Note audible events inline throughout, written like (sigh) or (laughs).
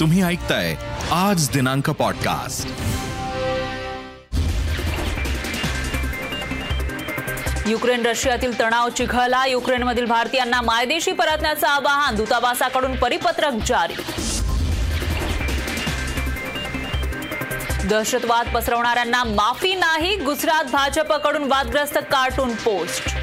तुम्ही ऐकताय आज दिनांक पॉडकास्ट युक्रेन रशियातील तणाव चिघळला युक्रेनमधील भारतीयांना मायदेशी परतण्याचं आवाहन दूतावासाकडून परिपत्रक जारी. दहशतवाद पसरवणाऱ्यांना माफी नाही गुजरात भाजपकडून वादग्रस्त कार्टून पोस्ट.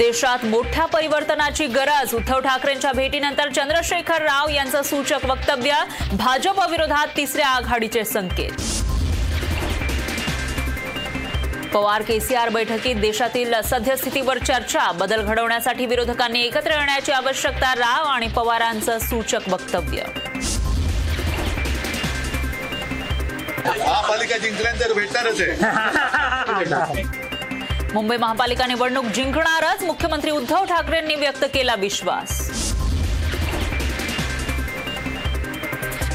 देशात मोठ्या परिवर्तनाची गरज. उद्धव ठाकरेंच्या भेटीनंतर चंद्रशेखर राव यांचं सूचक वक्तव्य भाजप विरोधात तिसऱ्या आघाडीचे संकेत. पवार केसीआर बैठकीत देशातील सद्यस्थितीवर चर्चा बदल घडवण्यासाठी विरोधकांनी एकत्र येण्याची आवश्यकता राव आणि पवारांचं सूचक वक्तव्य. महापालिका जिंकल्यानंतर भेटणारच आहे. (laughs) मुंबई महापालिका निवडणूक जिंकणारच मुख्यमंत्री उद्धव ठाकरेंनी व्यक्त केला विश्वास.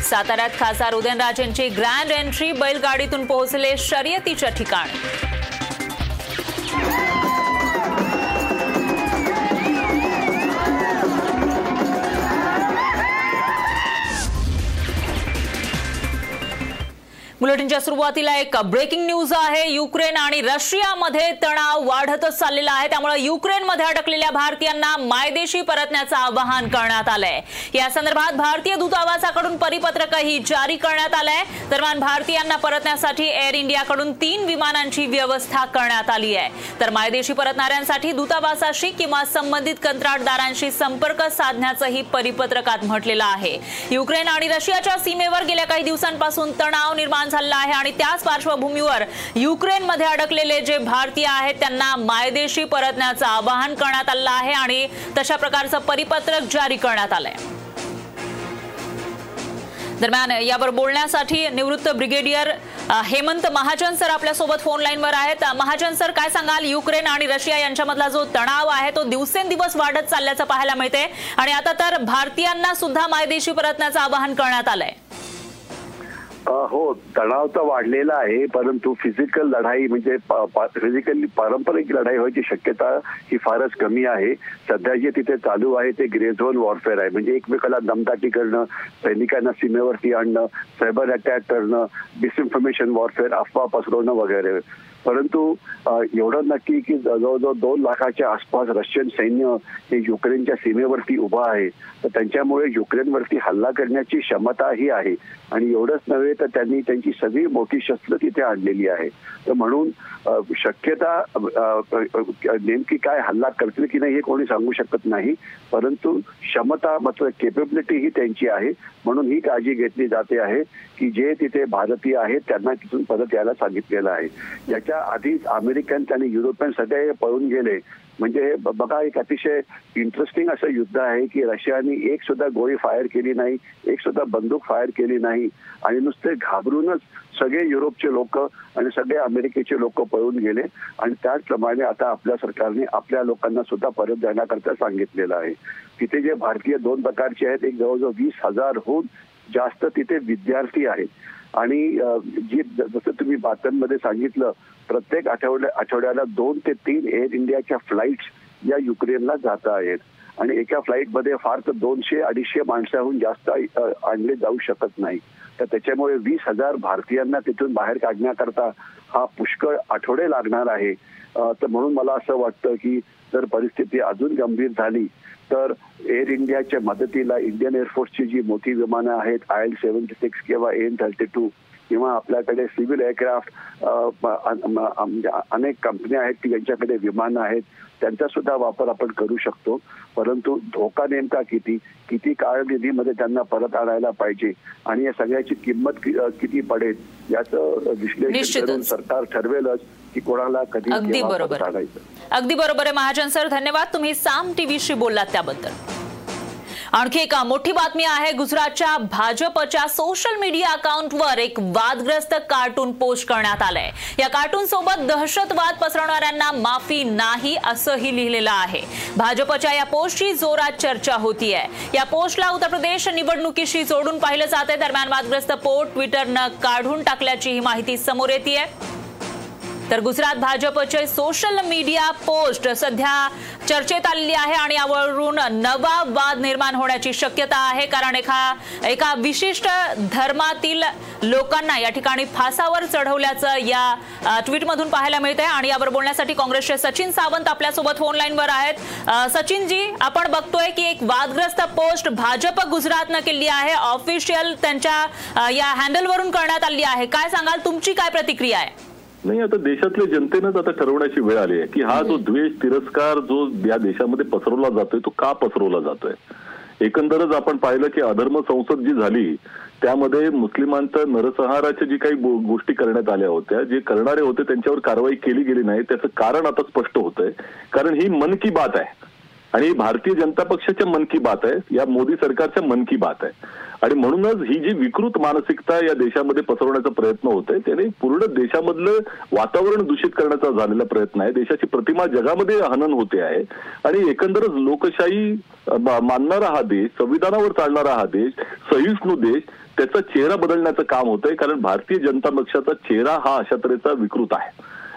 साताऱ्यात खासदार उदयनराजेंची ग्रँड एंट्री बैलगाडीतून पोहोचले शर्यतीच्या ठिकाणी. बुलेटिनच्या सुरुवातीला एक ब्रेकिंग न्यूज आहे. युक्रेन आणि रशियामध्ये तणाव वाढतच चाललेला आहे. त्यामुळे युक्रेनमध्ये अडकलेल्या भारतीयांना मायदेशी परतण्याचं आवाहन करण्यात आलंय. या संदर्भात भारतीय दूतावासाकडून परिपत्रकही जारी करण्यात आलंय. दरम्यान भारतीयांना परतण्यासाठी एअर इंडियाकडून तीन विमानांची व्यवस्था करण्यात आली आहे. तर मायदेशी परतणाऱ्यांसाठी दूतावासाशी किंवा संबंधित कंत्राटदारांशी संपर्क साधण्याचंही परिपत्रकात म्हटलेलं आहे. युक्रेन आणि रशियाच्या सीमेवर गेल्या काही दिवसांपासून तणाव निर्माण झाला आहे आणि त्याच पार्श्वभूमीवर युक्रेनमध्ये अडकलेले जे भारतीय आहेत त्यांना मायदेशी परतण्याचं आवाहन करण्यात आलं आहे आणि तशा प्रकारचं परिपत्रक जारी करण्यात आलंय. दरम्यान यावर बोलण्यासाठी निवृत्त ब्रिगेडियर हेमंत महाजन सर आपल्यासोबत फोन लाईनवर आहेत. महाजन सर काय सांगाल? युक्रेन आणि रशिया यांच्यामधला जो तणाव आहे तो दिवसेंदिवस वाढत चालल्याचं पाहायला मिळते आणि आता तर भारतीयांना सुद्धा मायदेशी परतण्याचं आवाहन करण्यात आलंय. हो तणाव तर वाढलेला आहे परंतु फिजिकल लढाई म्हणजे फिजिकली पारंपरिक लढाई व्हायची शक्यता ही फारच कमी आहे. सध्या जे तिथे चालू आहे ते ग्रेझोन वॉरफेअर आहे. म्हणजे एकमेकाला दमदाटी करणं सैनिकांना सीमेवरती आणणं सायबर अटॅक करणं डिसइन्फॉर्मेशन वॉरफेअर अफवा पसरवणं वगैरे. परंतु एवढं नक्की की जवळजवळ दोन लाखाच्या आसपास रशियन सैन्य हे युक्रेनच्या सीमेवरती उभं आहे तर त्यांच्यामुळे युक्रेनवरती हल्ला करण्याची क्षमता ही आहे. आणि एवढंच नव्हे तर त्यांनी त्यांची सगळी मोठी शस्त्र तिथे आणलेली आहे. तर म्हणून शक्यता नेमकी काय हल्ला करतील की नाही हे कोणी सांगू शकत नाही परंतु क्षमता मात्र केपेबिलिटी ही त्यांची आहे. म्हणून ही काळजी घेतली जाते आहे की जे तिथे भारतीय आहेत त्यांना तिथून परत यायला सांगितलेलं आहे. याच्या आधीच अमेरिकन आणि युरोपियन सगळे पळून गेले. म्हणजे हे बघा एक अतिशय इंटरेस्टिंग असं युद्ध आहे की रशियाने एक सुद्धा गोळी फायर केली नाही एक सुद्धा बंदूक फायर केली नाही. आणि नुसते घाबरूनच सगळे युरोपचे लोक आणि सगळे अमेरिकेचे लोक पळून गेले. आणि त्याचप्रमाणे आता आपल्या सरकारने आपल्या लोकांना सुद्धा परत जाण्याकरता सांगितलेलं आहे. तिथे जे भारतीय दोन प्रकारचे आहेत एक जवळजवळ वीस हजारहून जास्त तिथे विद्यार्थी आहेत. आणि जे जसं तुम्ही बातम्यांमध्ये सांगितलं प्रत्येक आठवड्या आठवड्याला दोन ते तीन एअर इंडियाच्या फ्लाईट्स या युक्रेनला जात आहेत. आणि एका फ्लाईटमध्ये फार तर दोनशे अडीचशे माणसाहून जास्त आणले जाऊ शकत नाही. तर त्याच्यामुळे वीस हजार भारतीयांना तिथून बाहेर काढण्याकरता हा पुष्कळ आठवडे लागणार आहे. तर म्हणून मला असं वाटतं की जर परिस्थिती अजून गंभीर झाली तर एअर इंडियाच्या मदतीला इंडियन एअरफोर्सची जी मोठी विमानं आहेत आय एल सेव्हन्टी सिक्स किंवा एन थर्टी टू किंवा आपल्याकडे सिव्हिल एअरक्राफ्ट अनेक कंपन्या आहेत की ज्यांच्याकडे विमानं आहेत त्यांचा सुद्धा वापर आपण करू शकतो. परंतु धोका नेमका किती? किती काळनिधीमध्ये त्यांना परत आणायला पाहिजे? आणि या सगळ्याची किंमत किती पडेल? याचं विश्लेषण करून सरकार ठरवेलच की कोणाला कधी अगदी बरोबर. अगदी बरोबर आहे महाजन सर. धन्यवाद. तुम्ही साम टीव्हीशी बोललात त्याबद्दल. आणखी एक मोठी बातमी आहे गुजरातच्या भाजपच्या सोशल मीडिया अकाउंटवर एक वादग्रस्त कार्टून पोस्ट करण्यात आलंय. या कार्टून सोबत दहशतवाद पसरवणाऱ्यांना माफी नाही असंही लिहिलेलं आहे. भाजपच्या या पोस्टची जोरात चर्चा होतीये. या पोस्टला उत्तर प्रदेश निवडणुकीशी जोडून पाहिलं जाते दरम्यान वादग्रस्त पोस्ट ट्विटरनं काढून टाकल्याची ही माहिती समोर येते तर गुजरात भाजपचे सोशल मीडिया पोस्ट सध्या चर्चेत आलेली आहे आणि यावरून नवा वाद निर्माण होण्याची शक्यता आहे. कारण एका एका विशिष्ट धर्मातील लोकांना या ठिकाणी फासावर चढवल्याचं या ट्विटमधून पाहायला मिळत आहे आणि यावर बोलण्यासाठी काँग्रेसचे सचिन सावंत आपल्यासोबत फोनलाईनवर आहेत. सचिनजी आपण बघतोय की एक वादग्रस्त पोस्ट भाजप गुजरातनं केली आहे. ऑफिशियल त्यांच्या या हँडलवरून करण्यात आली आहे. काय सांगाल? तुमची काय प्रतिक्रिया आहे? नाही आता देशातल्या जनतेनंच आता ठरवण्याची वेळ आली आहे की हा जो द्वेष तिरस्कार जो या देशामध्ये पसरवला जातोय तो का पसरवला जातोय? एकंदरच आपण पाहिलं की अधर्म संसद जी झाली त्यामध्ये मुस्लिमांचं नरसंहाराच्या जी काही गोष्टी करण्यात आल्या होत्या जे करणारे होते त्यांच्यावर कारवाई केली गेली नाही त्याचं कारण आता स्पष्ट होत आहे कारण ही मन की बात आहे. आणि भारतीय जनता पक्षाच्या मन की बात आहे या मोदी सरकारच्या मन की बात आहे. आणि म्हणूनच ही जी विकृत मानसिकता या देशामध्ये पसरवण्याचा प्रयत्न होत आहे त्याने पूर्ण देशामधलं वातावरण दूषित करण्याचा झालेला प्रयत्न आहे. देशाची प्रतिमा जगामध्ये हनन होते आहे. आणि एकंदरच लोकशाही मानणारा हा देश संविधानावर चालणारा हा देश सहिष्णू देश त्याचा चेहरा बदलण्याचं काम होतंय कारण भारतीय जनता पक्षाचा चेहरा हा अशा तऱ्हेचा विकृत आहे.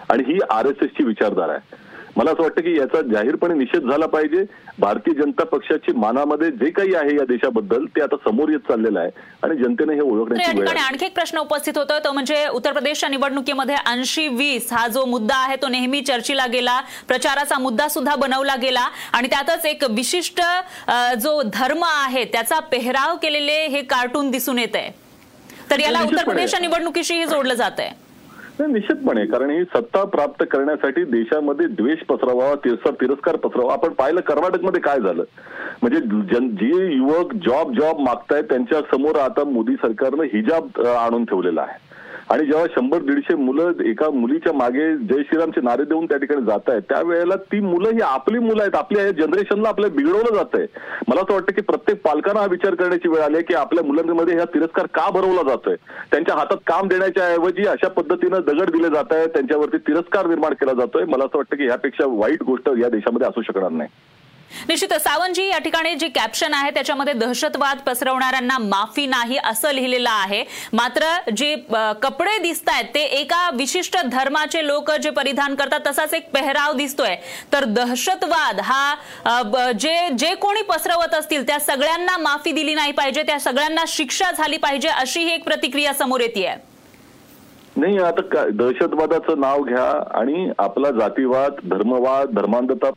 आणि ही आर एस एसची विचारधारा आहे. मला असं वाटतं की याचा जाहीरपणे निषेध झाला पाहिजे भारतीय जनता पक्षाची मानामध्ये जे काही आहे या देशाबद्दल ते आता समोर येत चाललेलं आहे आणि जनतेने हे ओळखण्याची वेळ. आणखी एक प्रश्न उपस्थित होतो तो म्हणजे उत्तर प्रदेशच्या निवडणुकीमध्ये ऐंशी वीस हा जो मुद्दा आहे तो नेहमी चर्चेला गेला प्रचाराचा मुद्दा सुद्धा बनवला गेला आणि त्यातच एक विशिष्ट जो धर्म आहे त्याचा पेहराव केलेले हे कार्टून दिसून येत आहे तर याला उत्तर. प्रदेशच्या निवडणुकीशीही जोडलं जात आहे निश्चितपणे कारण ही सत्ता प्राप्त करण्यासाठी देशामध्ये द्वेष पसरवावा तिरसा तिरस्कार पसरावा. आपण पाहिलं कर्नाटकमध्ये काय झालं? म्हणजे जे युवक जॉब जॉब मागतायत त्यांच्यासमोर आता मोदी सरकारनं हिजाब आणून ठेवलेला आहे. आणि जेव्हा शंभर दीडशे मुलं एका मुलीच्या मागे जय श्रीरामचे नारे देऊन त्या ठिकाणी जात आहेत त्यावेळेला ती मुलं ही आपली मुलं आहेत. आपल्या या जनरेशनला आपल्या बिघडवलं जात आहे मला असं वाटतं की प्रत्येक पालकांना हा विचार करण्याची वेळ आली आहे की आपल्या मुलांमध्ये हा तिरस्कार का भरवला जातोय? त्यांच्या हातात काम देण्याच्या ऐवजी अशा पद्धतीनं दगड दिले जात आहेत त्यांच्यावरती तिरस्कार निर्माण केला जातोय. मला असं वाटतं की ह्यापेक्षा वाईट गोष्ट या देशामध्ये असू शकणार नाही. निश्चित सावंतजी या ठिकाणी जे कॅप्शन आहे त्याच्यामध्ये दहशतवाद पसरवणाऱ्यांना माफी नाही असं लिहिलेलं आहे. मात्र जे कपडे दिसत आहेत ते एका विशिष्ट धर्माचे लोक जे परिधान करतात तसाच एक पेहराव दिसतोय. तर दहशतवाद हा जे जे कोणी पसरवत असतील त्या सगळ्यांना माफी दिली नाही पाहिजे त्या सगळ्यांना शिक्षा झाली पाहिजे अशी ही एक प्रतिक्रिया समोर येते नाही आता दहशतवादाचं नाव घ्या आणि आपला जातीवाद धर्मवाद धर्मांधता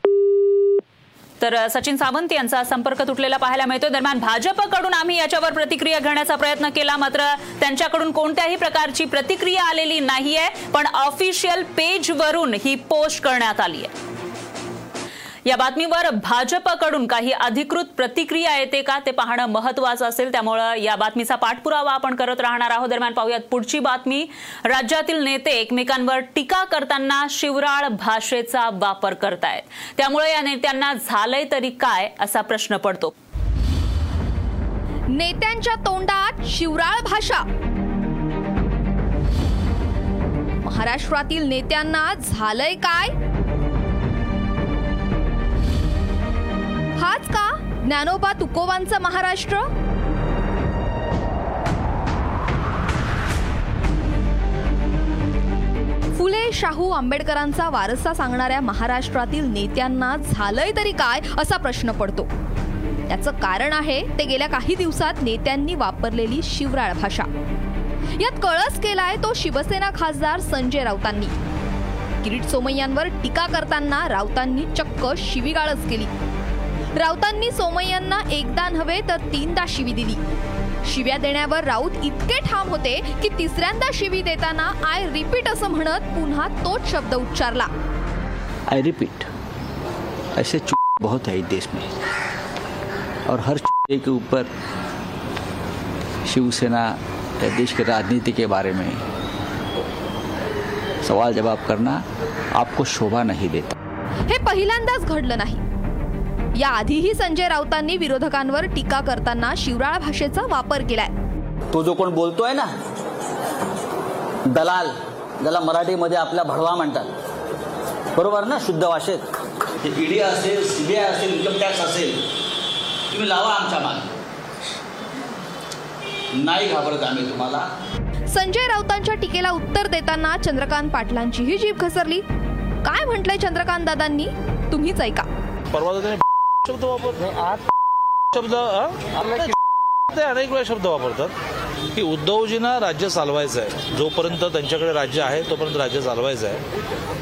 तर सचिन सावंत यांचा संपर्क तुटलेला पाहायला मिळतोय. दरम्यान भाजपकडून आम्ही याच्यावर प्रतिक्रिया घेण्याचा प्रयत्न केला. मात्र त्यांच्याकडून कोणत्याही प्रकारची प्रतिक्रिया आलेली नाहीये. पण ऑफिशियल पेजवरून ही पोस्ट करण्यात आली आहे या बातमीवर भाजपकडून काही अधिकृत प्रतिक्रिया येते का ते पाहणं महत्वाचं असेल. त्यामुळं या बातमीचा पाठपुरावा आपण करत राहणार आहोत. दरम्यान पाहूयात पुढची बातमी. राज्यातील नेते एकमेकांवर टीका करताना शिवराळ भाषेचा वापर करतायत. त्यामुळे या नेत्यांना झालंय तरी काय असा प्रश्न पडतो. नेत्यांच्या तोंडात शिवराळ भाषा. महाराष्ट्रातील नेत्यांना झालंय काय? हाच का? ज्ञानोबा तुकोबांचा महाराष्ट्र? फुले शाहू आंबेडकरांचा वारसा सांगणाऱ्या महाराष्ट्रातील नेत्यांना झालंय तरी काय असा प्रश्न पडतो. याचं कारण आहे ते गेल्या काही दिवसात नेत्यांनी वापरलेली शिवराळ भाषा. यात कळस केलाय तो शिवसेना खासदार संजय राऊतांनी. किरीट सोमय्यांवर टीका करताना राऊतांनी चक्क शिवीगाळच केली. राऊतांनी सोमय्यांना एकदा नव्हे तर तीनदा शिवी दिली. शिव्या देण्यावर राऊत इतके ठाम होते की तिसऱ्यांदा शिवी देताना आय रिपीट असं म्हणत पुन्हा तोच शब्द उच्चारला. I repeat. ऐसे बहुत है इस देश में. और हर चूहे के ऊपर शिवसेना या देश की राजनीति के बारे में सवाल जवाब करना आपको शोभा नहीं देता। हे पहिल्यांदाच घडलं नाही. या आधीही संजय राऊतांनी विरोधकांवर टीका करताना शिवराळ भाषेचा वापर केलाय. तो जो कोण बोलतोय ना दलाल ज्याला मराठीमध्ये आपल्या भडवा म्हणतात. बरोबर ना शुद्ध भाषेत? ईडी असेल सीबीआय असेल इन्कम टॅक्स असेल तुम्ही लावा आमच्या मागे. नाही घाबरत आम्ही तुम्हाला. संजय राऊतांच्या टीकेला उत्तर देताना चंद्रकांत पाटलांचीही जीभ घसरली. काय म्हटलंय चंद्रकांत दादांनी? तुम्हीच ऐका. परवा शब्द वापरतो. शब्द? ते अनेक वेळा शब्द वापरतात. की उद्धवजींना राज्य चालवायचं आहे. जोपर्यंत त्यांच्याकडे राज्य आहे तोपर्यंत राज्य चालवायचं आहे.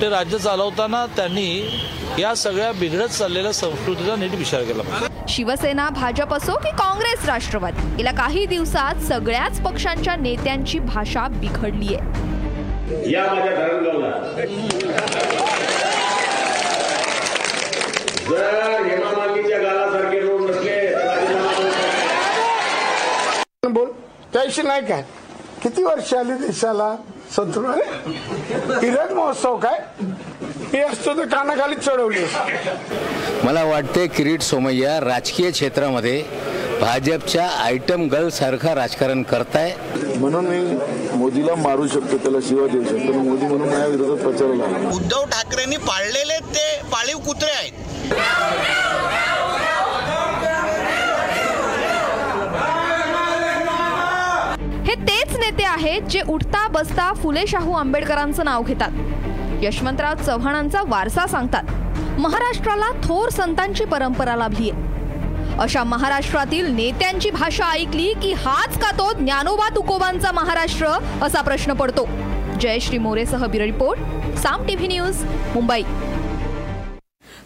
ते राज्य चालवताना त्यांनी या सगळ्या बिघडत चाललेल्या संस्कृतीचा नीट विचार केला पाहिजे. शिवसेना भाजप असो की काँग्रेस राष्ट्रवादी गेल्या काही दिवसात सगळ्याच पक्षांच्या नेत्यांची भाषा या माझ्या धरणगावला जर हेमा मालिनीच्या गालासारखे रोड नसले तर राजीनामा देऊ बोल. त्याशी नाही काय? किती वर्ष आली देशाला संतुलन हिरक महोत्सव काय? हे असतो तर कानाखाली चढवली. मला वाटते किरीट सोमय्या राजकीय क्षेत्रामध्ये भाजपच्या आयटम गर्ल सारखं राजकारण करताय. म्हणून मी मोदीला मारू शकतो त्याला शिवा देऊ शकतो. पण मोदी म्हणून माझ्या विरोधात प्रचाराला आला. उद्धव ठाकरेंनी पाळलेले ते पाळीव कुत्रे आहेत. हे तेच नेते आहेत जे उठता बसता फुले शाहू आंबेडकरांचं नाव घेतात. यशवंतराव चव्हाणांचा वारसा सांगतात. महाराष्ट्राला थोर संतांची परंपरा लाभलीय. अशा महाराष्ट्रातील नेत्यांची भाषा ऐकली की हाच का तो ज्ञानोबा तुकोबांचा महाराष्ट्र असा प्रश्न पडतो. Jayashree मोरेसह bureau report Saam TV news Mumbai.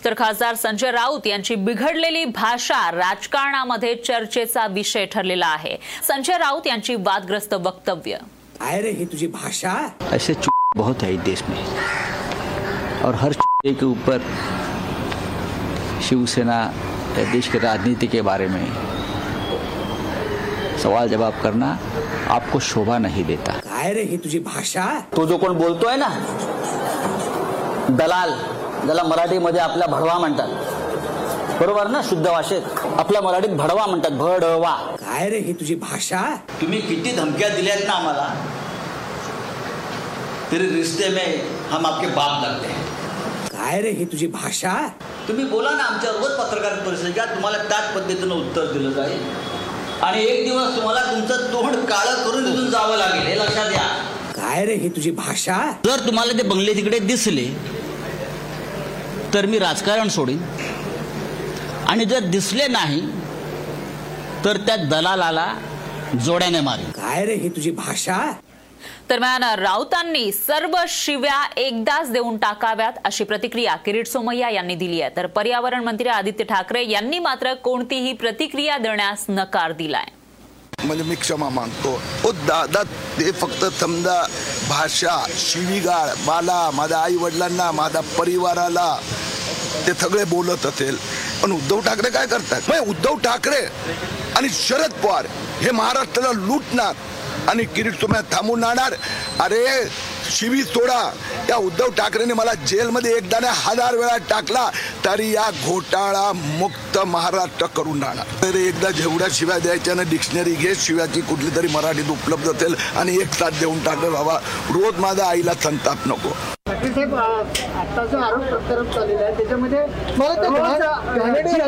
तर खासदार संजय राऊत यांची बिघडलेली भाषा राजकारणामध्ये चर्चेचा विषय ठरलेला आहे. संजय राऊत यांची वादग्रस्त वक्तव्य. काय रे ही तुझी भाषा? ऐसे चुप बहुत है देश में। और हर के ऊपर शिवसेना या देश की राजनीति के बारे में सवाल जवाब करना आपको शोभा नहीं देता। काय रे ही तुझी भाषा? तो जो कोण बोलतोय ना दलाल ज्याला मराठीमध्ये आपल्या भडवा म्हणतात. बरोबर ना शुद्ध भाषेत? आपल्या मराठीत भडवा म्हणतात भडवा. काय रे ही तुझी भाषा? तुम्ही किती धमक्या दिल्यात ना आम्हाला? तरी रिश्ते में हम आपके बाप लगते हैं. काय रे ही तुझी भाषा? तुम्ही बोला ना आमच्या रोज पत्रकार परिषद घ्या तुम्हाला त्याच पद्धतीनं उत्तर दिलं जाईल. आणि एक दिवस तुम्हाला तुमचं तोंड काळं करून तिथून जावं लागेल हे लक्षात घ्या. काय रे ही तुझी भाषा? जर तुम्हाला ते बंगले तिकडे दिसले तर मी राजकारण सोडीन. आणि जर दिसले नाही तर त्या दलालाला जोड्याने मारेन. काय रे ही तुझी भाषा? दरम्यान राऊतांनी सर्व शिव्या एकदाच देऊन टाकाव्यात अशी प्रतिक्रिया किरीट सोमय्या यांनी दिली आहे. तर पर्यावरण मंत्री आदित्य ठाकरे यांनी मात्र कोणतीही प्रतिक्रिया देण्यास नकार दिलाय. म्हणजे मी क्षमा मागतो. ओ दादा ते फक्त समजा भाषा शिवीगाळ मला माझ्या आई वडिलांना माझ्या परिवाराला ते सगळे बोलत असेल. पण उद्धव ठाकरे काय करतात? म्हणजे उद्धव ठाकरे आणि शरद पवार हे महाराष्ट्राला लुटणार. आणि किरीट सोमया थांबून राहणार. अरे शिवी सोडा. या उद्धव ठाकरेने मला जेलमध्ये एकदा हजार वेळा टाकला तरी या घोटाळा मुक्त महाराष्ट्र करून राहणार. तर एकदा जेवढ्या शिव्या द्यायच्या ना डिक्शनरी घे शिव्याची कुठली तरी मराठीत उपलब्ध असेल आणि एक साथ देऊन टाकलं बाबा. रोज माझ्या आईला संताप नको. साहेब आता जो आरोप प्रत्यारोप चाललेला आहे त्याच्यामध्ये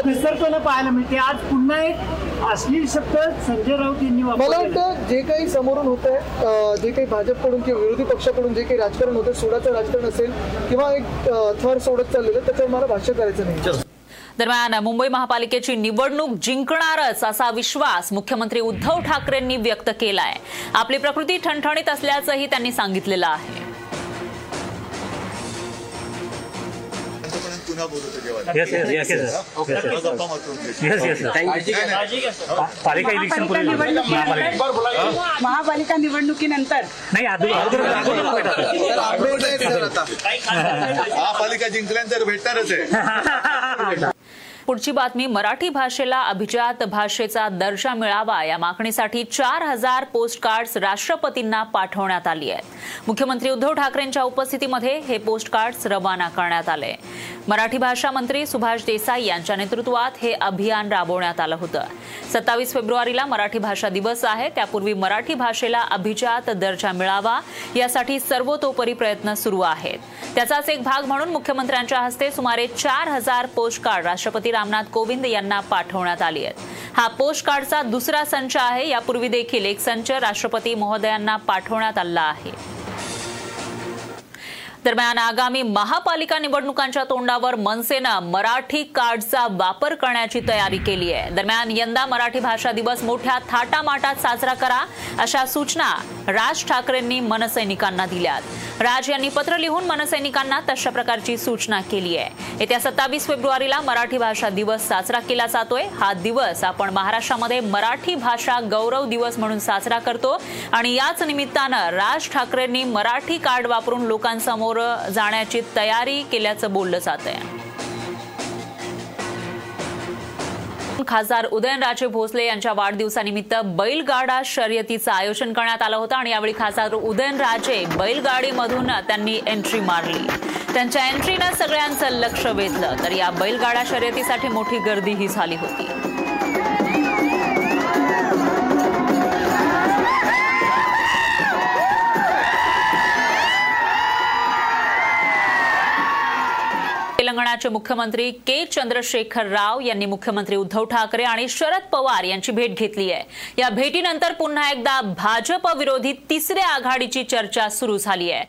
विसरताना पाहायला मिळते. आज पुन्हा एक अश्लील शब्द संजय राऊत यांनी मला. वाटतं जे काही समोरून होत आहे जे काही भाजपकडून किंवा विरोधी पक्षाकडून जे काही राजकारण होतं सोडाचं राजकारण असेल किंवा एक थर सोडत चाललेलं त्याच्यावर मला भाष्य करायचं नाही. दरम्यान मुंबई महापालिकेची निवडणूक जिंकणारच असा विश्वास मुख्यमंत्री उद्धव ठाकरेंनी व्यक्त केलाय. आपली प्रकृती ठणठणीत असल्याचंही त्यांनी सांगितलेलं आहे. पुन्हा बोलतो गप्पा. मारतो. पालिका इलेक्शन महापालिका महापालिका निवडणुकीनंतर नाही महापालिका जिंकल्यानंतर भेटणारच आहे पुढची बातमी मराठी भाषेला अभिजात भाषेचा दर्जा मिळावा या मागणीसाठी चार हजार पोस्ट कार्ड्स राष्ट्रपतींना पाठवण्यात आली आहेत मुख्यमंत्री उद्धव ठाकरेंच्या उपस्थितीमध्ये हे पोस्ट कार्ड्स रवाना करण्यात आले मराठी भाषा मंत्री सुभाष देसाई यांच्या नेतृत्वात हे अभियान राबवण्यात आलं होतं. सत्तावीस फेब्रुवारीला मराठी भाषा दिवस आहे. त्यापूर्वी मराठी भाषेला अभिजात दर्जा मिळावा यासाठी सर्वतोपरी प्रयत्न सुरू आहेत. त्याचाच एक भाग म्हणून मुख्यमंत्र्यांच्या हस्ते सुमारे चार हजार पोस्ट कार्ड राष्ट्रपती रामनाथ कोविंद यांना पाठवण्यात आली आहेत. हा पोस्ट कार्डचा दुसरा संच आहे. यापूर्वी देखील एक संच राष्ट्रपती महोदयांना पाठवण्यात आला आहे. दरम्यान आगामी महापालिका निवडणुकांच्या तोंडावर मनसेनं मराठी कार्डचा वापर करण्याची तयारी केली आहे. दरम्यान यंदा मराठी भाषा दिवस मोठ्या थाटामाटात साजरा करा अशा सूचना राज ठाकरेंनी मनसैनिकांना दिल्यात. राज यांनी पत्र लिहून मनसैनिकांना तशा प्रकारची सूचना केली आहे. येत्या सत्तावीस फेब्रुवारीला मराठी भाषा दिवस साजरा केला जातोय. हा दिवस आपण महाराष्ट्रामध्ये मराठी भाषा गौरव दिवस म्हणून साजरा करतो आणि याच निमित्तानं राज ठाकरेंनी मराठी कार्ड वापरून लोकांसमोर जाण्याची तयारी केल्याचं बोललं जात आहे खासदार उदयनराजे भोसले यांच्या वाढदिवसानिमित्त बैलगाडा शर्यतीचं आयोजन करण्यात आलं होतं आणि यावेळी खासदार उदयनराजे बैलगाडीमधून त्यांनी एंट्री मारली. त्यांच्या एंट्रीनं सगळ्यांचं लक्ष वेधलं. तर या बैलगाडा शर्यतीसाठी मोठी गर्दीही झाली होती. तेलंगणाचे मुख्यमंत्री के चंद्रशेखर राव यांनी मुख्यमंत्री उद्धव ठाकरे आणि शरद पवार यांची भेट घेतली आहे. या भेटीनंतर पुन्हा एकदा भाजप विरोधी तिसऱ्या आघाडीची चर्चा सुरू झाली आहे.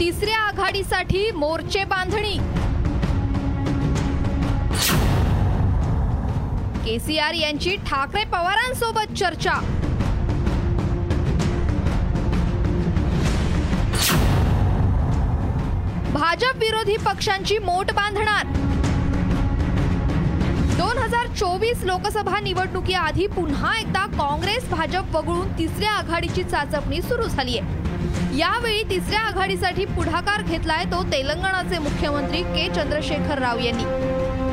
तिसऱ्या आघाडीसाठी मोर्चे बांधणी. केसीआर यांची ठाकरे पवारांसोबत चर्चा. विरोधी पक्षांची मोट बांधणार. दोन हजार चोवीस लोकसभा निवडणुकीआधी पुन्हा एकदा काँग्रेस भाजप वगळून तिसऱ्या आघाडीची चाचपणी सुरू झाली आहे यावेळी तिसऱ्या आघाडीसाठी पुढाकार घेतलाय तो तेलंगणाचे मुख्यमंत्री के. चंद्रशेखर राव यांनी.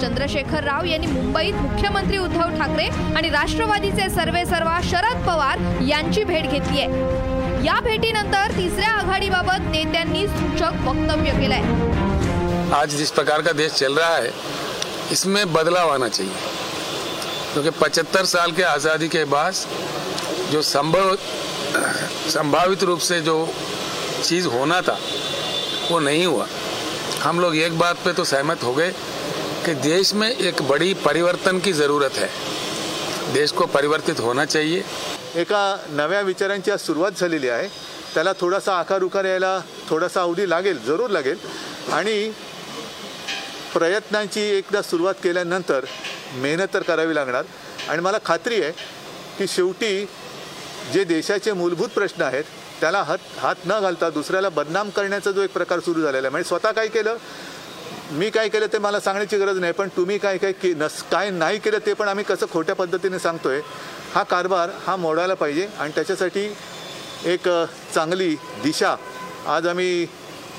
चंद्रशेखर राव यांनी मुंबईत मुख्यमंत्री उद्धव ठाकरे आणि राष्ट्रवादीचे सर्वेसर्वा शरद पवार यांची भेट घेतली आहे या भेटीनंतर तिसऱ्या आघाडीबाबत नेत्यांनी सूचक वक्तव्य केलंय. आज जिस प्रकार का देश चल रहा है इसमें बदलाव आना चाहिए। क्योंकि 75 साल के आज़ादी के बाद जो संभव संभावित रूप से जो चीज़ होना था वो नहीं हुआ। हम लोग एक बात पे तो सहमत हो गए कि देश में एक बड़ी परिवर्तन की ज़रूरत है। देश को परिवर्तित होना चाहिए। एका नव्या विचारांची आज सुरुवात झालेली आहे. त्याला थोडासा आकार उकार यायला थोडासा अवधी लागेल जरूर लागेल. आणि प्रयत्नांची एकदा सुरुवात केल्यानंतर मेहनत तर करावी लागणार. आणि मला खात्री आहे की शेवटी जे देशाचे मूलभूत प्रश्न आहेत त्याला हात हात न घालता दुसऱ्याला बदनाम करण्याचा जो एक प्रकार सुरू झालेला आहे. म्हणजे स्वतः काय केलं? मी काय केलं ते मला सांगण्याची गरज नाही पण तुम्ही काय काय के नस काय नाही केलं ते पण आम्ही कसं खोट्या पद्धतीने सांगतो आहे हा कारभार हा मोडायला पाहिजे. आणि त्याच्यासाठी एक चांगली दिशा आज आम्ही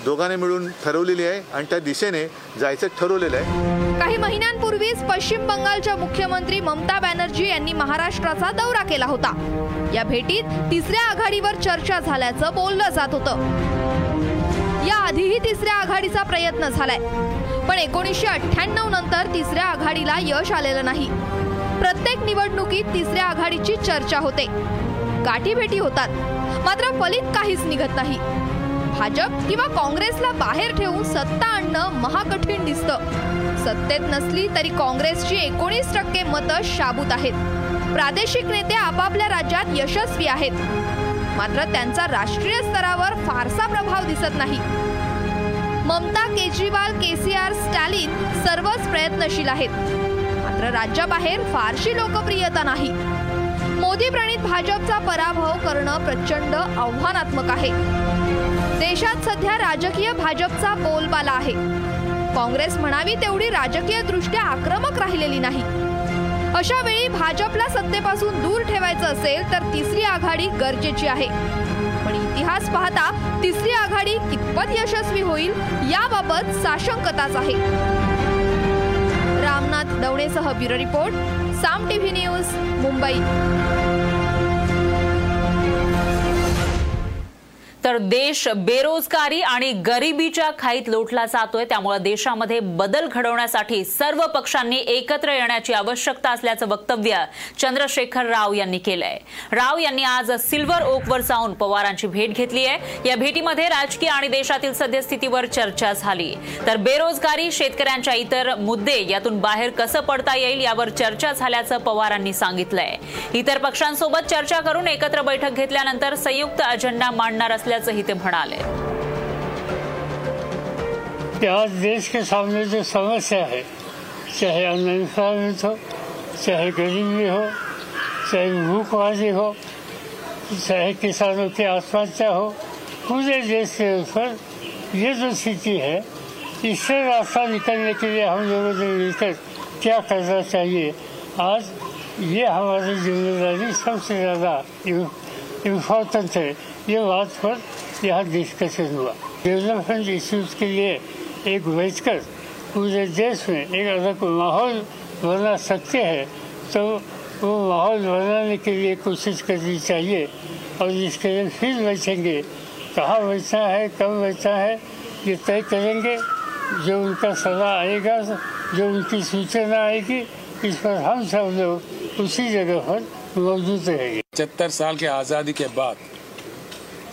दोघांनी मिळून ठरवलेली आहे आणि त्या दिशेने जायचं ठरवलेलं आहे. काही महिन्यांपूर्वीच पश्चिम बंगालच्या मुख्यमंत्री ममता बॅनर्जी यांनी महाराष्ट्राचा दौरा केला होता. या भेटीत तिसऱ्या आघाडीवर चर्चा झाल्याचं बोललं जात होतं. या आधीही तिसऱ्या आघाडीचा प्रयत्न झालाय. पण एकोणीसशे अठ्ठ्याण्णव नंतर तिसऱ्या आघाडीला यश आलेलं नाही. प्रत्येक निवडणुकीत तिसऱ्या आघाडीची चर्चा होते. गाठीभेटी होतात. मात्र फलित काहीच निघत नाही. भाजप किंवा काँग्रेसला बाहेर ठेवून सत्ता आणणं महाकठीण दिसतं. सत्तेत नसली तरी काँग्रेसची एकोणीस टक्के मतं शाबूत आहेत. प्रादेशिक नेते आपापल्या राज्यात यशस्वी आहेत. मात्र त्यांचा राष्ट्रीय स्तरावर फारसा प्रभाव दिसत नाही. ममता केजरीवाल केसीआर स्टॅलिन सर्वच प्रयत्नशील आहेत. मात्र राज्याबाहेर फारशी लोकप्रियता नाही. मोदी प्रणित भाजपचा पराभव करणं प्रचंड आव्हानात्मक आहे. देशात सध्या राजकीय भाजपचा बोलबाला आहे. काँग्रेस म्हणावी तेवढी राजकीय दृष्ट्या आक्रमक राहिलेली नाही. अशा वेळी भाजपला सत्तेपासून दूर ठेवायचं असेल तर तिसरी आघाडी गरजेची आहे. पण इतिहास पाहता तिसरी आघाडी कितपत यशस्वी होईल याबाबत साशंकताच आहे. Ramnath दवणेसह bureau report Saam TV news Mumbai. तर देश बेरोजगारी आणि गरिबीच्या खाईत लोटला जातोय. त्यामुळे देशामध्ये बदल घडवण्यासाठी सर्व पक्षांनी एकत्र येण्याची आवश्यकता असल्याचं वक्तव्य चंद्रशेखर राव यांनी केलंय. राव यांनी आज सिल्वर ओकवर जाऊन पवारांची भेट घेतली आहे. या भेटीमध्ये राजकीय आणि देशातील सद्यस्थितीवर चर्चा झाली. तर बेरोजगारी शेतकऱ्यांच्या इतर मुद्दे यातून बाहेर कसं पडता येईल यावर चर्चा झाल्याचं पवारांनी सांगितलंय. इतर पक्षांसोबत चर्चा करून एकत्र बैठक घेतल्यानंतर संयुक्त अजेंडा मांडणार असल्याचंही ते म्हणाले आज देश के सामने जो समस्या है, चाहे अनएम्प्लॉयमेंट हो, चाहे गरीबी हो, चाहे भूखबाजी हो, चाहे किसानों की आत्महत्या हो, पूरे देश के ऊपर ये जो स्थिति है, इससे रास्ता निकलने के लिए हम लोगों ने मिलकर क्या करना चाहिए? आज ये हमारी ज़िम्मेदारी सबसे ज़्यादा इम्पोर्टेंट है। ये बात पर यहाँ डिस्कशन हुआ। डेवलपमेंट इश्यूज़ के लिए एक बैठकर पूरे देश में एक अलग माहौल बना सकते हैं तो वो माहौल बनाने के लिए कोशिश करनी चाहिए और इसके लिए फिर बैठेंगे कहाँ बैठना है, कब बैठना है, ये तय करेंगे। जो उनका सलाह आएगा, जो उनकी सूचना आएगी, इस पर हम सब लोग उसी जगह पर पचहत्तर साल के आज़ादी के बाद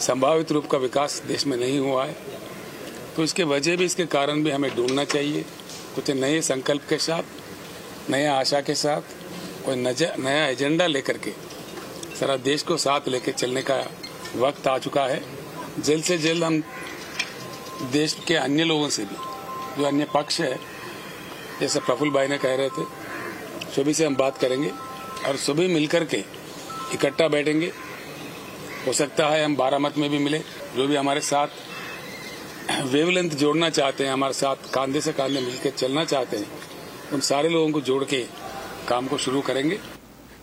संभावित रूप का विकास देश में नहीं हुआ है। तो इसके वजह भी, इसके कारण भी हमें ढूंढना चाहिए। कुछ नए संकल्प के साथ नए आशा के साथ, कोई नया एजेंडा लेकर के सारा देश को साथ लेकर चलने का वक्त आ चुका है। जल्द से जल्द हम देश के अन्य लोगों से भी, जो अन्य पक्ष है, जैसे प्रफुल्ल भाई ने कह रहे थे, सभी से हम बात करेंगे। और सभी मिलकर के इकट्ठा बैठेंगे। हो सकता है हम बारह मत में भी मिले, जो भी हमारे साथ वेवलेंथ जोड़ना चाहते हैं, हमारे साथ कांधे से कांधे मिलकर चलना चाहते हैं, उन सारे लोगों को जोड़ के काम को शुरू करेंगे।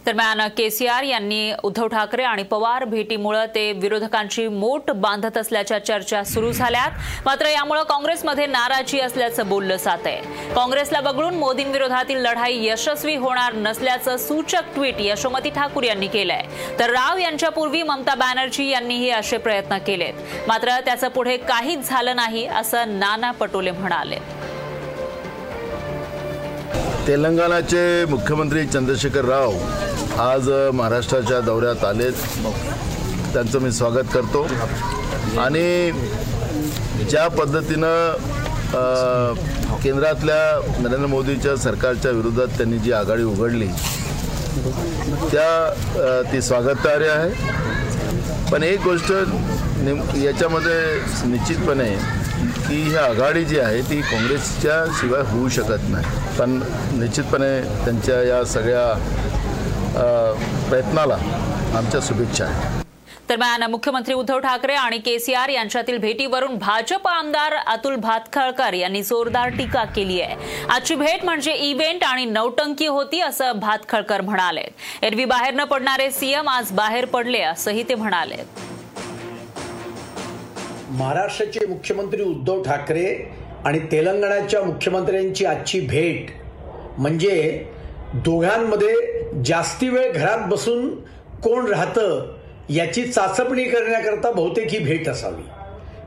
दरम्यान केसीआर यांनी उद्धव ठाकरे आणि पवार भेटीमुळे ते विरोधकांची मोट बांधत असल्याच्या चर्चा सुरू झाल्यात. मात्र यामुळे काँग्रेसमध्ये नाराजी असल्याचं बोललं जात आहे काँग्रेसला वगळून मोदींविरोधातील लढाई यशस्वी होणार नसल्याचं सूचक ट्विट यशोमती ठाकूर यांनी केलंय. तर राव यांच्यापूर्वी ममता बॅनर्जी यांनीही असे प्रयत्न केलेत. मात्र त्याचं पुढे काहीच झालं नाही असं नाना पटोले म्हणाले. तेलंगणाचे मुख्यमंत्री चंद्रशेखर राव आज महाराष्ट्राच्या दौऱ्यात आलेत. त्यांचं मी स्वागत करतो. आणि ज्या पद्धतीनं केंद्रातल्या नरेंद्र मोदीच्या सरकारच्या विरोधात त्यांनी जी आघाडी उघडली त्या ती स्वागतार्ह आहे. पण एक गोष्ट नेम याच्यामध्ये निश्चितपणे की ही आघाडी जी आहे ती काँग्रेसच्या शिवाय होऊ शकत नाही. पण निश्चितपणे त्यांच्या या सगळ्या प्रयत्नाला आमच्या शुभेच्छा आहेत. दरम्यान मुख्यमंत्री उद्धव ठाकरे आणि केसीआर यांच्यातील भेटीवरून भाजप आमदार अतुल भातखळकर यांनी जोरदार टीका केली आहे. आजची भेट म्हणजे इव्हेंट आणि नौटंकी होती असं भातखळकर म्हणाले एरवी बाहेर न पडणारे सीएम आज बाहेर पडले असंही ते म्हणाले महाराष्ट्राचे मुख्यमंत्री उद्धव ठाकरे आणि तेलंगणाच्या मुख्यमंत्र्यांची आजची भेट. म्हणजे दोघांमध्ये जास्ती वेळ घरात बसून कोण राहतं याची चाचपणी करण्याकरता बहुतेक ही भेट असावी.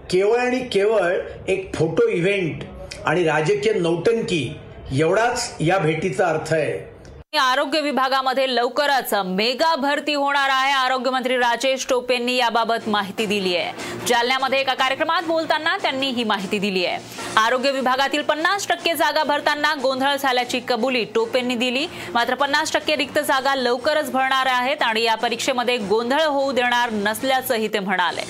केवळ आणि केवळ एक फोटो इव्हेंट आणि राजकीय नौटंकी एवढाच या भेटीचा अर्थ आहे. आरोग्य विभागामध्ये लवकरच मेगा भरती होणार आहे. आरोग्यमंत्री राजेश टोपेंनी याबाबत माहिती दिली आहे. जालन्यामध्ये एका कार्यक्रमात बोलताना त्यांनी ही माहिती दिली आहे. आरोग्य विभागातील पन्नास टक्के जागा भरताना गोंधळ झाल्याची कबुली टोपेंनी दिली. मात्र पन्नास टक्के रिक्त जागा लवकरच भरणार आहेत आणि या परीक्षेमध्ये गोंधळ होऊ देणार नसल्याचंही ते म्हणाले.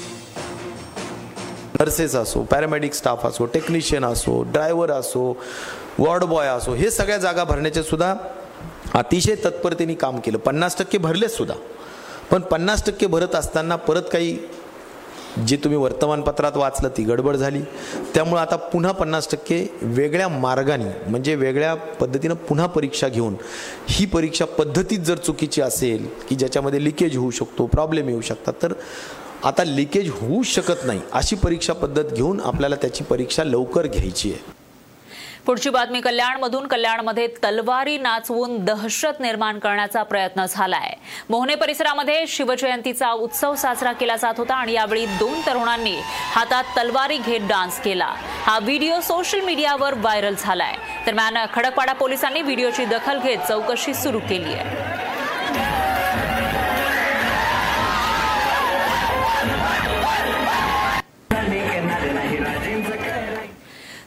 नर्सेस असो पॅरामेडिक स्टाफ असो टेक्निशियन असो ड्रायव्हर असो वॉर्ड बॉय असो हे सगळ्या जागा भरण्याचे सुद्धा अतिशय तत्परतेने काम केलं. पन्नास टक्के भरले सुद्धा. पण पन्नास टक्के भरत असताना परत काही जी तुम्ही वर्तमानपत्रात वाचलं ती गडबड झाली. त्यामुळं आता पुन्हा पन्नास टक्के वेगळ्या मार्गाने म्हणजे वेगळ्या पद्धतीनं पुन्हा परीक्षा घेऊन ही परीक्षा पद्धतीत जर चुकीची असेल की ज्याच्यामध्ये लिकेज होऊ शकतो प्रॉब्लेम येऊ शकतात तर आता लिकेज होऊ शकत नाही अशी परीक्षा पद्धत घेऊन आपल्याला त्याची परीक्षा लवकर घ्यायची आहे. पुढची बातमी कल्याणमधून. कल्याणमध्ये तलवारी नाचवून दहशत निर्माण करण्याचा प्रयत्न झालाय. मोहने परिसरामध्ये शिवजयंतीचा उत्सव साजरा केला जात होता आणि यावेळी दोन तरुणांनी हातात तलवारी घेत डान्स केला. हा व्हिडिओ सोशल मीडियावर व्हायरल झालाय. दरम्यान खडकपाडा पोलिसांनी व्हिडिओची दखल घेत चौकशी सुरू केली आहे.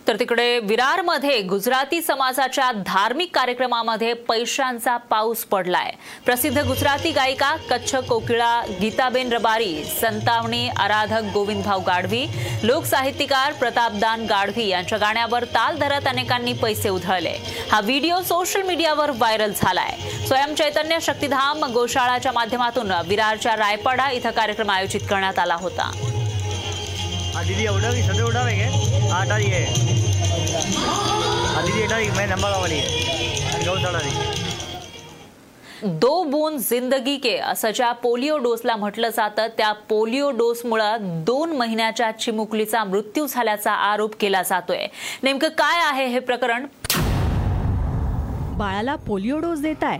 तर तिकडे विरारमध्ये गुजराती समाजाच्या धार्मिक कार्यक्रमामध्ये पैशांचा पाऊस पडलाय. प्रसिद्ध गुजराती गायिका कच्छ कोकिळा गीताबेन रबारी संतावणी आराधक गोविंदभाऊ गाढवी लोकसाहित्यकार प्रतापदान गाढवी यांच्या गाण्यावर ताल धरत अनेकांनी पैसे उधळले. हा व्हिडिओ सोशल मीडियावर व्हायरल झालाय. स्वयंचैतन्य शक्तिधाम गोशाळाच्या माध्यमातून विरारच्या रायपाडा इथं कार्यक्रम आयोजित करण्यात आला होता. दीदी ऑर्डर की सदर ऑर्डर है क्या हाँ डाली है हाँ दीदी डाली मैं नंबर वाली है गौशाला दी दो बूंद जिंदगी के असं ज्या पोलिओ डोसला म्हटलं जातं त्या पोलिओ डोसमुळं दोन महिन्याच्या चिमुकलीचा मृत्यू झाल्याचा आरोप केला जातोय. नेमकं काय आहे हे प्रकरण? बाळाला पोलिओ डोस देताय.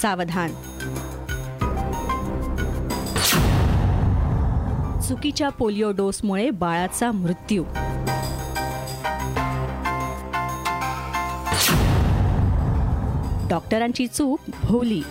सावधान. चुकीच्या पोलिओ डोसमुळे बाळाचा मृत्यू. डॉक्टरांची चूक भोवली.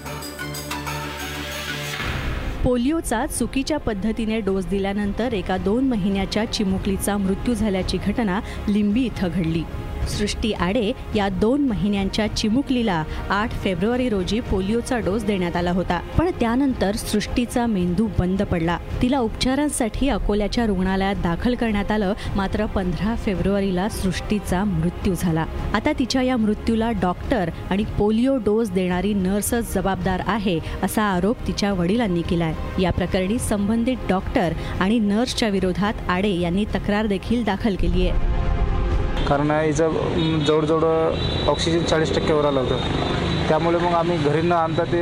पोलिओचा चुकीच्या पद्धतीने डोस दिल्यानंतर एका दोन महिन्याच्या चिमुकलीचा मृत्यू झाल्याची घटना लिंबी इथं घडली. सृष्टी आडे या दोन महिन्यांच्या चिमुकलीला आठ फेब्रुवारी रोजी पोलिओचा डोस देण्यात आला होता. पण त्यानंतर सृष्टीचा मेंदू बंद पडला. तिला उपचारांसाठी अकोल्याच्या रुग्णालयात दाखल करण्यात आलं. मात्र पंधरा फेब्रुवारीला सृष्टीचा मृत्यू झाला. आता तिच्या या मृत्यूला डॉक्टर आणि पोलिओ डोस देणारी नर्सच जबाबदार आहे असा आरोप तिच्या वडिलांनी केलाय. या प्रकरणी संबंधित डॉक्टर आणि नर्सच्या विरोधात आडे यांनी तक्रार देखील दाखल केली आहे कारण याचं जवळजवळ ऑक्सिजन चाळीस टक्क्यावर आलं होतं. त्यामुळे मग आम्ही घरी न आणता ते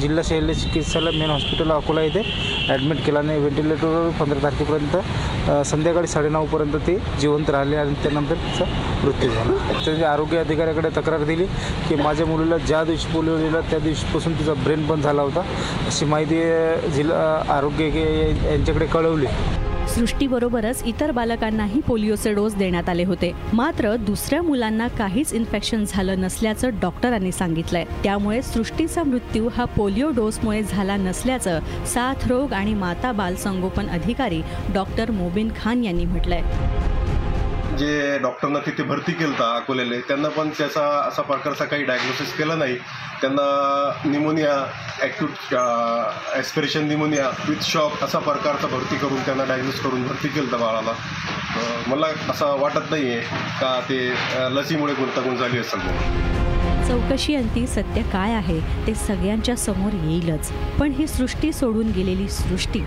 जिल्हा शैल्य चिकित्सालय मेन हॉस्पिटल अकोला इथे ॲडमिट केलं आणि व्हेंटिलेटरवर पंधरा तारखेपर्यंत संध्याकाळी साडेनऊपर्यंत ते जिवंत राहिले आणि त्यानंतर तिचा मृत्यू झाला. त्यांच्या आरोग्य अधिकाऱ्याकडे तक्रार दिली की माझ्या मुलीला ज्या दिवशी पोलिओ दिला त्या दिवशीपासून तिचा ब्रेन बंद झाला होता. अशी माहिती जिल्हा आरोग्य यांच्याकडे कळवली. सृष्टीबरोबरच इतर बालकांनाही पोलिओचे डोस देण्यात आले होते. मात्र दुसऱ्या मुलांना काहीच इन्फेक्शन झालं नसल्याचं डॉक्टरांनी सांगितलंय. त्यामुळे सृष्टीचा मृत्यू हा पोलिओ डोसमुळे झाला नसल्याचं साथ रोग आणि माता बाल संगोपन अधिकारी डॉक्टर मोबिन खान यांनी म्हटलंय. जे डॉक्टरना तिथे भरती केलं होतं अकोल्याले त्यांना पण त्याचा असा प्रकारचा काही डायग्नोसिस केला नाही. त्यांना pneumonia acute aspiration pneumonia with shock असा प्रकारचा भरती करून त्यांना डायग्नोस करून भरती केलं होतं बाळाला मला असं वाटत नाही आहे का ते लसीमुळे गुंतागुंत झाली असेल म्हणून. चौकशी अंती सत्य काय आहे ते सगळ्यांच्या समोर येईलच पण ही सृष्टी सोडून गेलेली सृष्टी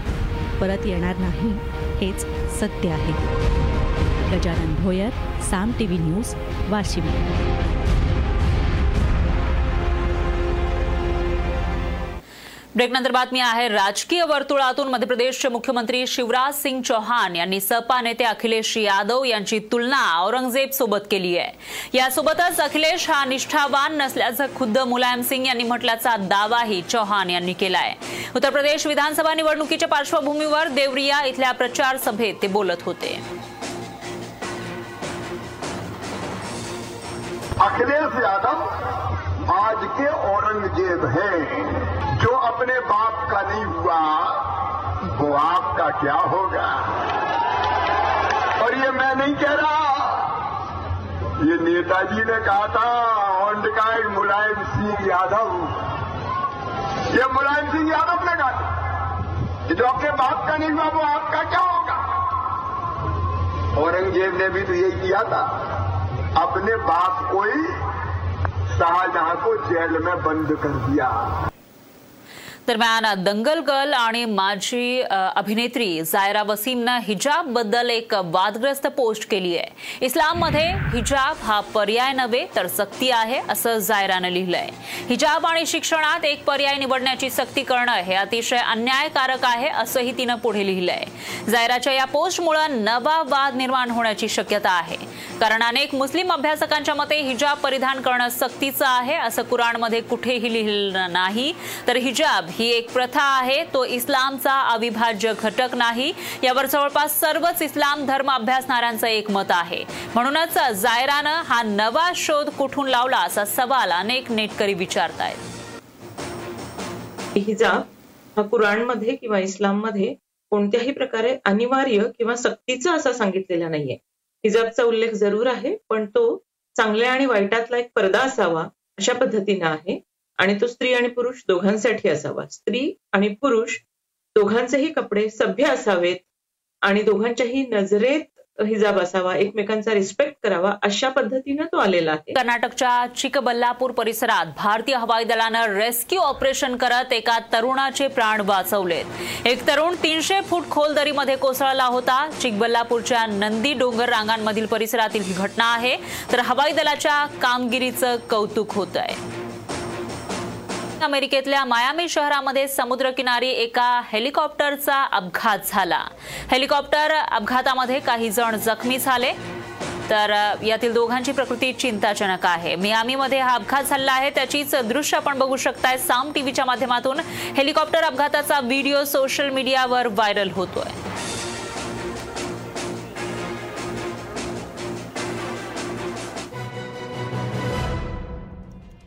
परत येणार नाही हेच सत्य आहे. Gajanan Bhoyar Saam TV news Washim. ब्रेकनंतर बातमी आहे राजकीय वर्तुळातून मध्य प्रदेशचे मुख्यमंत्री शिवराज सिंग चौहान यांनी सपा नेते अखिलेश यादव यांची तुलना औरंगजेब सोबत केली आहे. यासोबतच अखिलेश हा निष्ठावान नसल्याचं खुद्द मुलायम सिंग यांनी म्हटल्याचा दावाही चौहान यांनी केलाय. उत्तर प्रदेश विधानसभा निवडणुकीच्या पार्श्वभूमीवर देवरिया इथल्या प्रचार सभेत ते बोलत होते. अखिलेश यादव आज के औरंगज़ेब हैं, जो अपने बाप का नहीं हुआ, वो आपका क्या होगा? और ये मैं नहीं कह रहा, ये नेताजी ने कहा था ऑन मुलायम सिंह यादव। ये मुलायम सिंह यादव ने कहा कि जो अपने बाप का नहीं हुआ, वो आपका क्या होगा? औरंगज़ेब ने भी तो यही किया था। अपने बाप को ही शाहजहां को जेल में बंद कर दिया। दरम्यान दंगल गर्ल आणि माजी अभिनेत्री जायरा वसीमनं हिजाबबद्दल एक वादग्रस्त पोस्ट केली आहे. इस्लाममध्ये हिजाब हा पर्याय नव्हे तर सक्ती आहे असं जायरानं लिहिलंय. हिजाब आणि शिक्षणात एक पर्याय निवडण्याची सक्ती करणं हे अतिशय अन्यायकारक आहे असंही तिनं पुढे लिहिलंय. जायराच्या या पोस्टमुळे नवा वाद निर्माण होण्याची शक्यता आहे. कारण अनेक मुस्लिम अभ्यासकांच्या मते हिजाब परिधान करणं सक्तीचं आहे असं कुराणमध्ये कुठेही लिहिलं नाही. तर हिजाब ही एक प्रथा आहे. तो इस्लामचा अविभाज्य घटक नाही. यावर जवळपास सर्वच इस्लाम धर्म अभ्यासणाऱ्यांचं एक मत आहे. म्हणूनच जायरानं हा नवा शोध कुठून लावला असा सवाल अनेक नेटकरी विचारतायत. हिजाब हा कुराणमध्ये किंवा इस्लाममध्ये कोणत्याही प्रकारे अनिवार्य किंवा सक्तीचा असा सांगितलेला नाहीये. हिजाबचा उल्लेख जरूर आहे पण तो चांगल्या आणि वाईटातला एक पडदा असावा अशा पद्धतीनं आहे. आणि तो स्त्री आणि पुरुष दोघांसाठी असावा. स्त्री आणि पुरुष दोघांचेही कपडे सभ्य असावेत आणि दोघांच्याही नजरेत हिजाब असावा एकमेकांचा रिस्पेक्ट करावा अशा पद्धतीनं तो आलेला आहे. कर्नाटकच्या चिकबल्लापूर परिसरात भारतीय हवाई दलानं रेस्क्यू ऑपरेशन करत एका तरुणाचे प्राण वाचवलेत. एक तरुण तीनशे फूट खोल दरीमध्ये कोसळला होता. चिकबल्लापूरच्या नंदी डोंगर रांगांमधील परिसरातील ही घटना आहे. तर हवाई दलाच्या कामगिरीचं कौतुक होत आहे अमेरिकेतल्या मायामी शहरामध्ये समुद्रकिनारी एका हेलिकॉप्टरचा अपघात झाला. हेलिकॉप्टर अपघातामध्ये काही जण जखमी झाले. तर यातील दोघांची प्रकृती चिंताजनक आहे. मियामीमध्ये हा अपघात झाला आहे. त्याचीच दृश्य आपण बघू शकताय. साम टीव्हीच्या माध्यमातून हेलिकॉप्टर अपघाताचा व्हिडिओ सोशल मीडियावर व्हायरल होतोय.